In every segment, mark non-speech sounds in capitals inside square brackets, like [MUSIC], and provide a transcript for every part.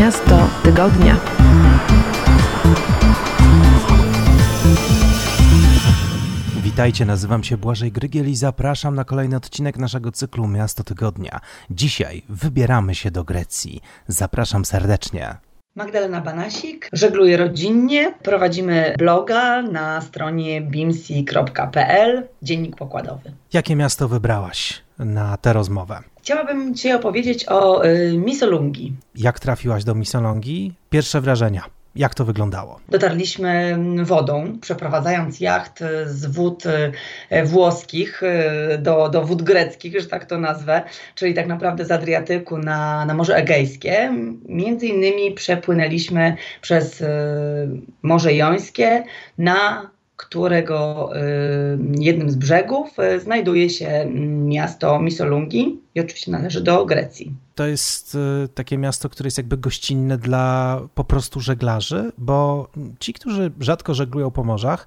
Miasto tygodnia. Witajcie, nazywam się Błażej Grygiel i zapraszam na kolejny odcinek naszego cyklu Miasto Tygodnia. Dzisiaj wybieramy się do Grecji. Zapraszam serdecznie. Magdalena Banasik, żegluję rodzinnie, prowadzimy bloga na stronie bimsi.pl, dziennik pokładowy. Jakie miasto wybrałaś na tę rozmowę? Chciałabym Ci opowiedzieć o y, Misolungi. Jak trafiłaś do Misolongi? Pierwsze wrażenia. Jak to wyglądało? Dotarliśmy wodą, przeprowadzając jacht z wód e, włoskich e, do, do wód greckich, że tak to nazwę, czyli tak naprawdę z Adriatyku na, na Morze Egejskie. Między innymi przepłynęliśmy przez Morze Jońskie na którego y, jednym z brzegów y, znajduje się miasto Misolungi i oczywiście należy do Grecji. To jest y, takie miasto, które jest jakby gościnne dla po prostu żeglarzy, bo ci, którzy rzadko żeglują po morzach,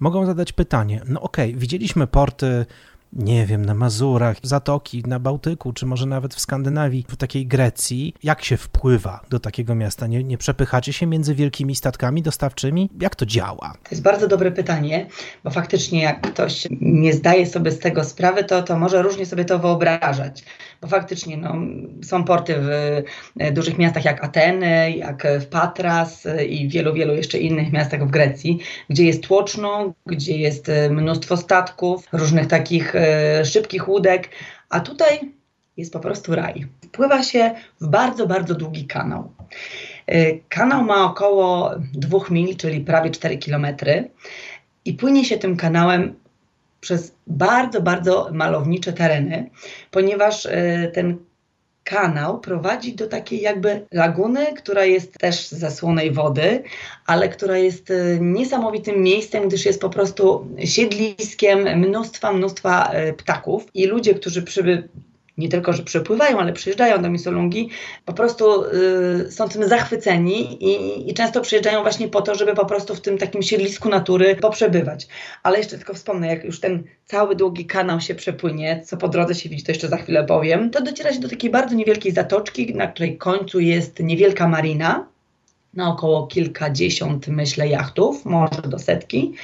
mogą zadać pytanie: no okej, okay, widzieliśmy porty nie wiem, na Mazurach, Zatoki, na Bałtyku, czy może nawet w Skandynawii, w takiej Grecji, jak się wpływa do takiego miasta? Nie, nie przepychacie się między wielkimi statkami dostawczymi? Jak to działa? To jest bardzo dobre pytanie, bo faktycznie jak ktoś nie zdaje sobie z tego sprawy, to, to może różnie sobie to wyobrażać bo faktycznie no, są porty w e, dużych miastach jak Ateny, jak w Patras e, i wielu, wielu jeszcze innych miastach w Grecji, gdzie jest tłoczno, gdzie jest e, mnóstwo statków, różnych takich szybkich łódek, a tutaj jest po prostu raj. Wpływa się w bardzo, bardzo długi kanał. Kanał ma około 2 mil, czyli prawie 4 kilometry i płynie się tym kanałem przez bardzo, bardzo malownicze tereny, ponieważ e, ten kanał prowadzi do takiej jakby laguny, która jest też ze słonej wody, ale która jest e, niesamowitym miejscem, gdyż jest po prostu siedliskiem mnóstwa, mnóstwa e, ptaków i ludzie, którzy przyby, nie tylko, że przepływają, ale przyjeżdżają do Misolungi, po prostu y, są tym zachwyceni i, i, często przyjeżdżają właśnie po to, żeby po prostu w tym takim siedlisku natury poprzebywać. Ale jeszcze tylko wspomnę, jak już ten cały długi kanał się przepłynie, co po drodze się widzi, to jeszcze za chwilę powiem, to dociera się do takiej bardzo niewielkiej zatoczki, na której końcu jest niewielka marina, na około kilkadziesiąt, myślę, jachtów, może do setki.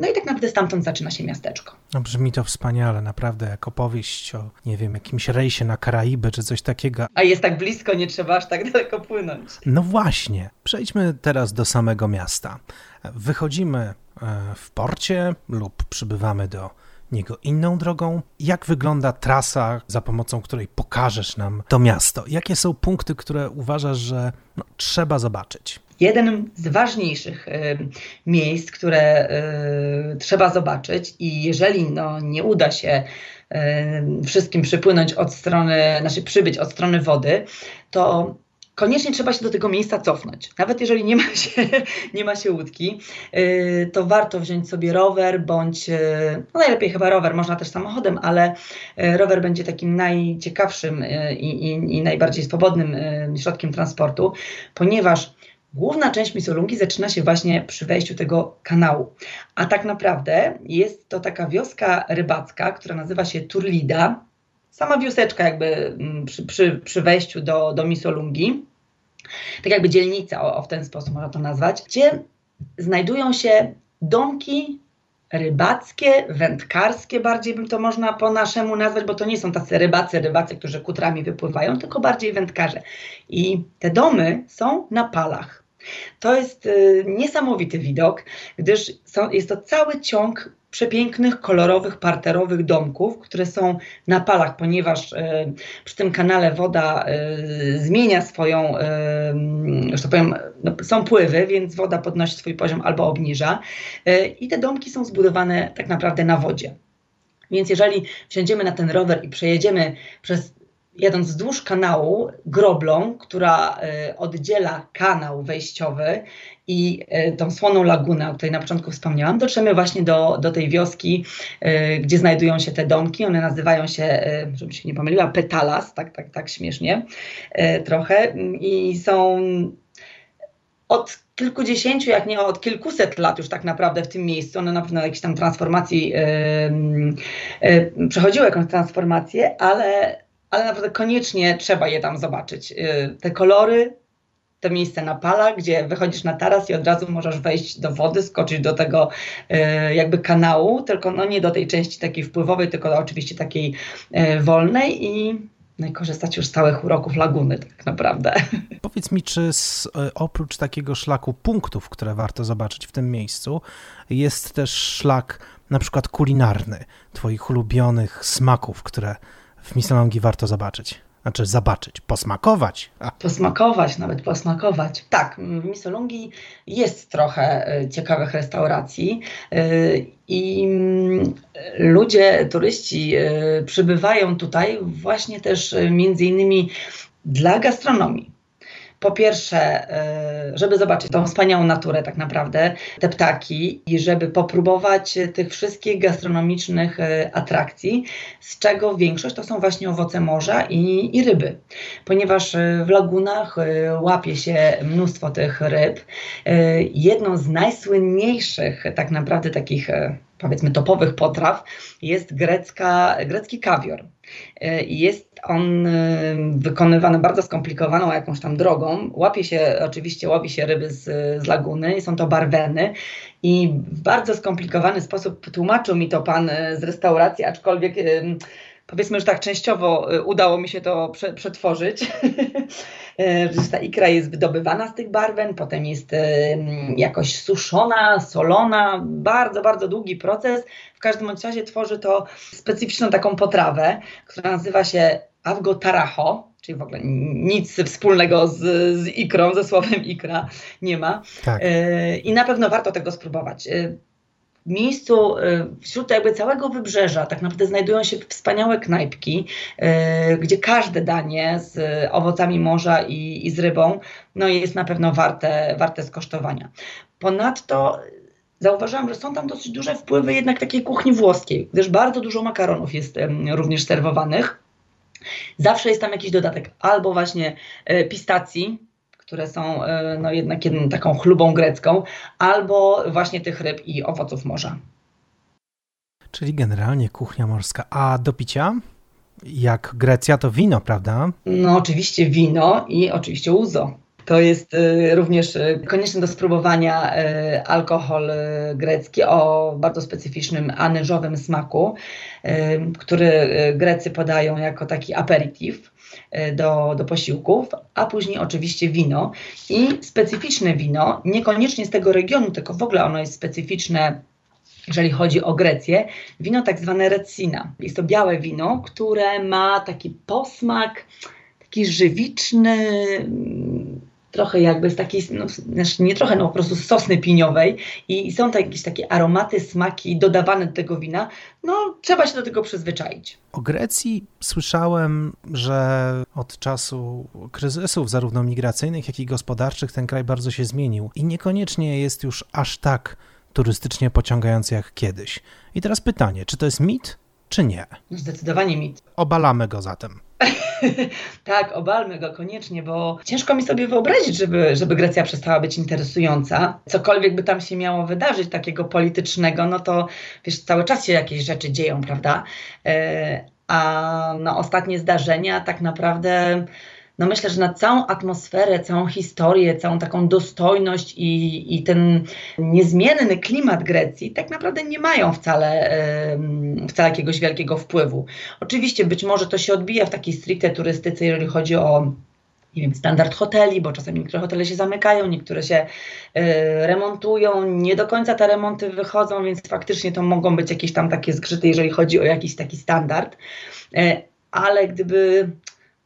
No i tak naprawdę stamtąd zaczyna się miasteczko. No brzmi to wspaniale, naprawdę, jak opowieść o, nie wiem, jakimś rejsie na Karaiby czy coś takiego. A jest tak blisko, nie trzeba aż tak [LAUGHS] daleko płynąć. No właśnie. Przejdźmy teraz do samego miasta. Wychodzimy e, w porcie lub przybywamy do niego inną drogą. Jak wygląda trasa, za pomocą której pokażesz nam to miasto? Jakie są punkty, które uważasz, że no, trzeba zobaczyć? Jeden z ważniejszych y, miejsc, które y, trzeba zobaczyć, i jeżeli no, nie uda się y, wszystkim przypłynąć od strony, znaczy przybyć od strony wody, to koniecznie trzeba się do tego miejsca cofnąć. Nawet jeżeli nie ma [LAUGHS] się, nie ma się łódki, yy, to warto wziąć sobie rower, bądź, yy, no najlepiej chyba rower, można też samochodem, ale yy, rower będzie takim najciekawszym i, i, i najbardziej swobodnym środkiem transportu, ponieważ Główna część Misolungi zaczyna się właśnie przy wejściu tego kanału. A tak naprawdę jest to taka wioska rybacka, która nazywa się Turlida. Sama wioseczka jakby mm, przy, przy, przy wejściu do, do Misolungi. Tak jakby dzielnica, o, o w ten sposób można to nazwać, gdzie znajdują się domki rybackie, wędkarskie, bardziej bym to można po naszemu nazwać, bo to nie są tacy rybacy, rybacy, którzy kutrami wypływają, tylko bardziej wędkarze. I te domy są na palach. To jest y, niesamowity widok, gdyż są, jest to cały ciąg przepięknych, kolorowych, parterowych domków, które są na palach, ponieważ y, przy tym kanale woda y, zmienia swoją, y, że tak powiem, no, są pływy, więc woda podnosi swój poziom albo obniża. I te domki są zbudowane tak naprawdę na wodzie. Więc jeżeli wsiądziemy na ten rower i przejedziemy przez jadąc wzdłuż kanału groblą, która y, oddziela kanał wejściowy i y, tą słoną lagunę, o której na początku wspomniałam, dotrzemy właśnie do, do tej wioski, y, gdzie znajdują się te domki. One nazywają się, żebym się nie pomyliła, Petalas, tak, tak, tak śmiesznie trochę i są od kilkudziesięciu, jak nie od kilkuset lat już tak naprawdę w tym miejscu. One na pewno jakieś tam transformacji yy, yy, przechodziły jakąś transformację, ale ale naprawdę koniecznie trzeba je tam zobaczyć. Y, te kolory, to miejsce na palach, gdzie wychodzisz na taras i od razu możesz wejść do wody, skoczyć do tego y, jakby kanału, tylko no nie do tej części takiej wpływowej, tylko oczywiście takiej y, wolnej i no i korzystać już z całych uroków laguny tak naprawdę. [LAUGHS] Powiedz mi, czy z, oprócz takiego szlaku punktów, które warto zobaczyć w tym miejscu, jest też szlak na przykład kulinarny, twoich ulubionych smaków, które w Missolonghi warto zobaczyć? Znaczy zobaczyć, posmakować. A. Posmakować, nawet posmakować. Tak, w Missolonghi jest trochę e, ciekawych restauracji e, i mm, ludzie, turyści przybywają tutaj właśnie też między innymi dla gastronomii po pierwsze, e, żeby zobaczyć tą wspaniałą naturę tak naprawdę, te ptaki i żeby popróbować tych wszystkich gastronomicznych e, atrakcji, z czego większość to są właśnie owoce morza i, i ryby, ponieważ e, w lagunach łapie się mnóstwo tych ryb. Jedną z najsłynniejszych tak naprawdę takich powiedzmy topowych potraw jest grecka, grecki kawior. Jest on y, wykonywany bardzo skomplikowaną jakąś tam drogą. Łapie się, oczywiście łowi się ryby z, z laguny są to barweny. I w bardzo skomplikowany sposób tłumaczył mi to pan y, z restauracji, aczkolwiek y, powiedzmy, że tak częściowo udało mi się to prze, przetworzyć. [LAUGHS] ta ikra jest wydobywana z tych barwen, potem jest jakoś suszona, solona, bardzo, bardzo długi proces. W każdym razie tworzy to specyficzną taką potrawę, która nazywa się Avgo Taraho, czyli w ogóle nic wspólnego z, z ikrą, ze słowem ikra nie ma. Tak. E, I na pewno warto tego spróbować. E, w miejscu, e, wśród jakby całego wybrzeża, tak naprawdę znajdują się wspaniałe knajpki, gdzie każde danie z owocami morza i, i z rybą no jest na pewno warte, warte skosztowania. Ponadto zauważyłam, że są tam dosyć duże wpływy jednak takiej kuchni włoskiej, gdyż bardzo dużo makaronów jest również serwowanych. Zawsze jest tam jakiś dodatek, albo właśnie e, pistacji, które są e, no jednak jedną taką chlubą grecką, albo właśnie tych ryb i owoców morza. Czyli generalnie kuchnia morska. A do picia? Jak Grecja to wino, prawda? No oczywiście wino i oczywiście uzo. To jest y, również y, konieczny do spróbowania y, alkohol grecki o bardzo specyficznym anyżowym smaku, który Grecy podają jako taki aperitif do, do posiłków, a później oczywiście wino i specyficzne wino, niekoniecznie z tego regionu, tylko w ogóle ono jest specyficzne jeżeli chodzi o Grecję, wino tak zwane recina. Jest to białe wino, które ma taki posmak, taki żywiczny, trochę jakby z takiej, no, znaczy nie trochę, no po prostu z sosny piniowej i są to jakieś takie aromaty, smaki dodawane do tego wina, no trzeba się do tego przyzwyczaić. O Grecji słyszałem, że od czasu kryzysów zarówno migracyjnych, jak i gospodarczych ten kraj bardzo się zmienił i niekoniecznie jest już aż tak turystycznie pociągający jak kiedyś. I teraz pytanie, czy to jest mit, czy nie? No zdecydowanie mit. Obalamy go zatem. [LAUGHS] [LAUGHS] tak, obalmy go koniecznie, bo ciężko mi sobie wyobrazić, żeby, żeby Grecja przestała być interesująca. Cokolwiek by tam się miało wydarzyć takiego politycznego, no to wiesz, cały czas się jakieś rzeczy dzieją, prawda? E, a no, ostatnie zdarzenia tak naprawdę no myślę, że na całą atmosferę, całą historię, całą taką dostojność i, i ten niezmienny klimat Grecji tak naprawdę nie mają wcale, wcale jakiegoś wielkiego wpływu. Oczywiście być może to się odbija w takiej stricte turystyce, jeżeli chodzi o nie wiem, standard hoteli, bo czasami niektóre hotele się zamykają, niektóre się y, remontują, nie do końca te remonty wychodzą, więc faktycznie to mogą być jakieś tam takie zgrzyty, jeżeli chodzi o jakiś taki standard. Y, ale gdyby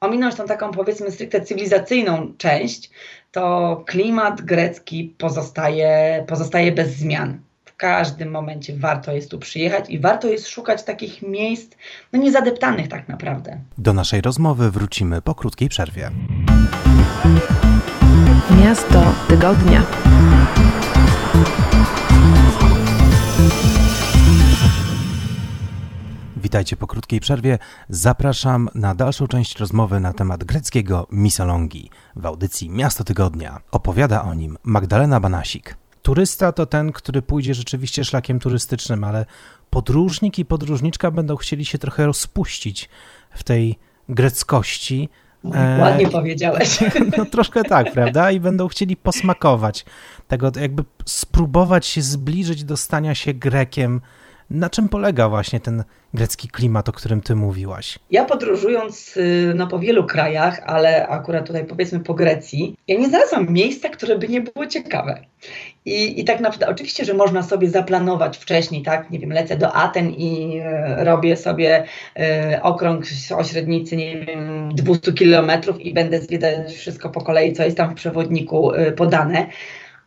ominąć tą taką powiedzmy stricte cywilizacyjną część, to klimat grecki pozostaje, pozostaje bez zmian. W każdym momencie warto jest tu przyjechać i warto jest szukać takich miejsc no niezadeptanych tak naprawdę. Do naszej rozmowy wrócimy po krótkiej przerwie. Miasto tygodnia. Witajcie po krótkiej przerwie. Zapraszam na dalszą część rozmowy na temat greckiego Misolongi w audycji Miasto Tygodnia. Opowiada o nim Magdalena Banasik. Turysta to ten, który pójdzie rzeczywiście szlakiem turystycznym, ale podróżnik i podróżniczka będą chcieli się trochę rozpuścić w tej greckości. Ładnie powiedziałeś. [LAUGHS] No troszkę tak, prawda? I będą chcieli posmakować tego, jakby spróbować się zbliżyć do stania się Grekiem. Na czym polega właśnie ten grecki klimat, o którym ty mówiłaś? Ja podróżując y, no, po wielu krajach, ale akurat tutaj powiedzmy po Grecji, ja nie znalazłam miejsca, które by nie było ciekawe. I, I tak naprawdę, oczywiście, że można sobie zaplanować wcześniej, tak, nie wiem, lecę do Aten i e, robię sobie e, okrąg o średnicy, nie wiem, 200 kilometrów i będę zwiedzać wszystko po kolei, co jest tam w przewodniku e, podane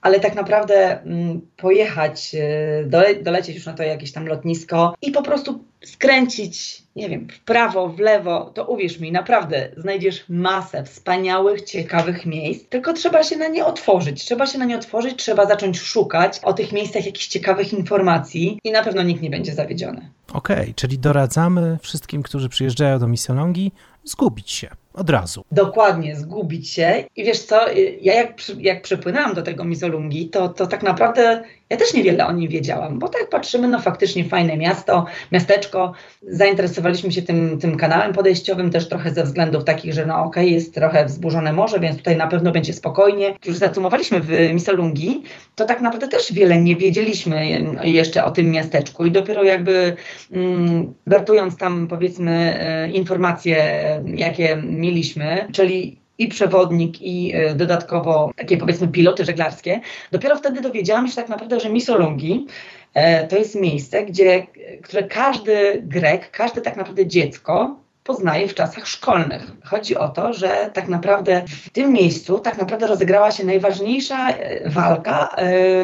ale tak naprawdę mm, pojechać, e, dole, dolecieć już na to jakieś tam lotnisko i po prostu skręcić, nie wiem, w prawo, w lewo, to uwierz mi, naprawdę znajdziesz masę wspaniałych, ciekawych miejsc, tylko trzeba się na nie otworzyć. Trzeba się na nie otworzyć, trzeba zacząć szukać o tych miejscach jakichś ciekawych informacji i na pewno nikt nie będzie zawiedziony. Okej, okay, czyli doradzamy wszystkim, którzy przyjeżdżają do Misjonongi, zgubić się od razu. Dokładnie, zgubić się. I wiesz co, ja jak, jak przypłynęłam do tego Mizolungi, to, to tak naprawdę ja też niewiele o nim wiedziałam, bo tak patrzymy, no faktycznie fajne miasto, miasteczko. Zainteresowaliśmy się tym, tym kanałem podejściowym też trochę ze względów takich, że no okej, okay, jest trochę wzburzone morze, więc tutaj na pewno będzie spokojnie. Już zacumowaliśmy w Misolungi, to tak naprawdę też wiele nie wiedzieliśmy jeszcze o tym miasteczku i dopiero jakby mm, wertując tam powiedzmy e, informacje, jakie mieliśmy, czyli i przewodnik, i e, dodatkowo takie powiedzmy piloty żeglarskie. Dopiero wtedy dowiedziałam się tak naprawdę, że Misolungi e, to jest miejsce, gdzie, które każdy Grek, każde tak naprawdę dziecko poznaje w czasach szkolnych. Chodzi o to, że tak naprawdę w tym miejscu tak naprawdę rozegrała się najważniejsza e, walka,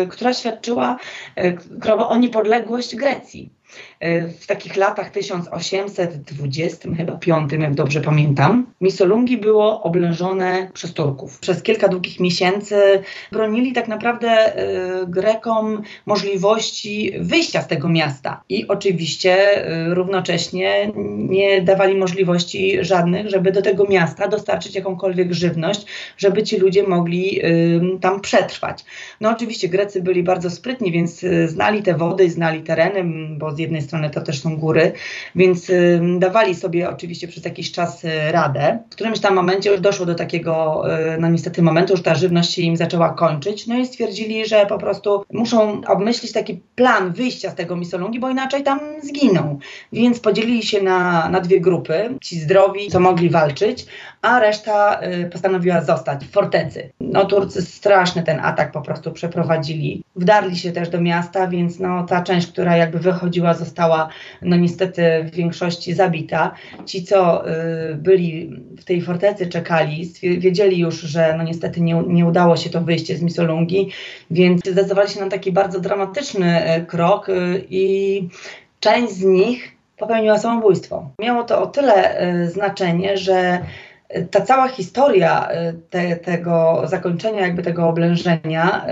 która świadczyła o niepodległość Grecji. E, w takich latach 1820, chyba 5, jak dobrze pamiętam, Misolungi było oblężone przez Turków. Przez kilka długich miesięcy bronili tak naprawdę e, Grekom możliwości wyjścia z tego miasta i oczywiście e, równocześnie nie dawali możliwości żadnych, żeby do tego miasta dostarczyć jakąkolwiek żywność, żeby ci ludzie mogli tam przetrwać. No oczywiście Grecy byli bardzo sprytni, więc znali te wody, znali tereny, bo z jednej strony to też są góry, więc dawali sobie oczywiście przez jakiś czas y, radę. W którymś tam momencie już doszło do takiego, y, no niestety momentu, że ta żywność się im zaczęła kończyć, no i stwierdzili, że po prostu muszą obmyślić taki plan wyjścia z tego Misolungi, bo inaczej tam zginą. Więc podzielili się na, na dwie grupy, ci zdrowi, co mogli walczyć, a reszta postanowiła zostać w fortecy. No Turcy straszny ten atak po prostu przeprowadzili. Wdarli się też do miasta, więc no ta część, która jakby wychodziła została no niestety w większości zabita. Ci, co y, byli w tej fortecy, czekali, wiedzieli już, że no niestety nie, nie udało się to wyjście z Misolungi, więc zdecydowali się na taki bardzo dramatyczny y, krok y, i część z nich popełniła samobójstwo. Miało to o tyle znaczenie, że ta cała historia y, te, tego zakończenia, jakby tego oblężenia,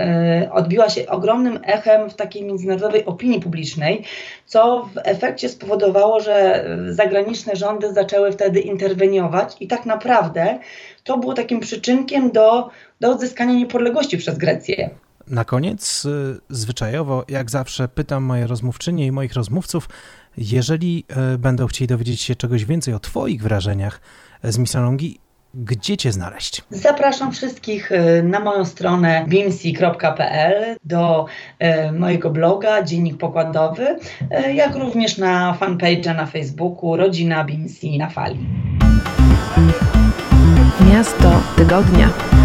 y, odbiła się ogromnym echem w takiej międzynarodowej opinii publicznej, co w efekcie spowodowało, że zagraniczne rządy zaczęły wtedy interweniować i tak naprawdę to było takim przyczynkiem do, do odzyskania niepodległości przez Grecję. Na koniec, y, zwyczajowo, jak zawsze, pytam moje rozmówczynie i moich rozmówców, jeżeli będą chcieli dowiedzieć się czegoś więcej o Twoich wrażeniach z Misalongi, gdzie Cię znaleźć? Zapraszam wszystkich y, na moją stronę bimsi.pl, do y, mojego bloga Dziennik Pokładowy, y, jak również na fanpage'a na Facebooku Rodzina Bimsi na Fali. Miasto Tygodnia.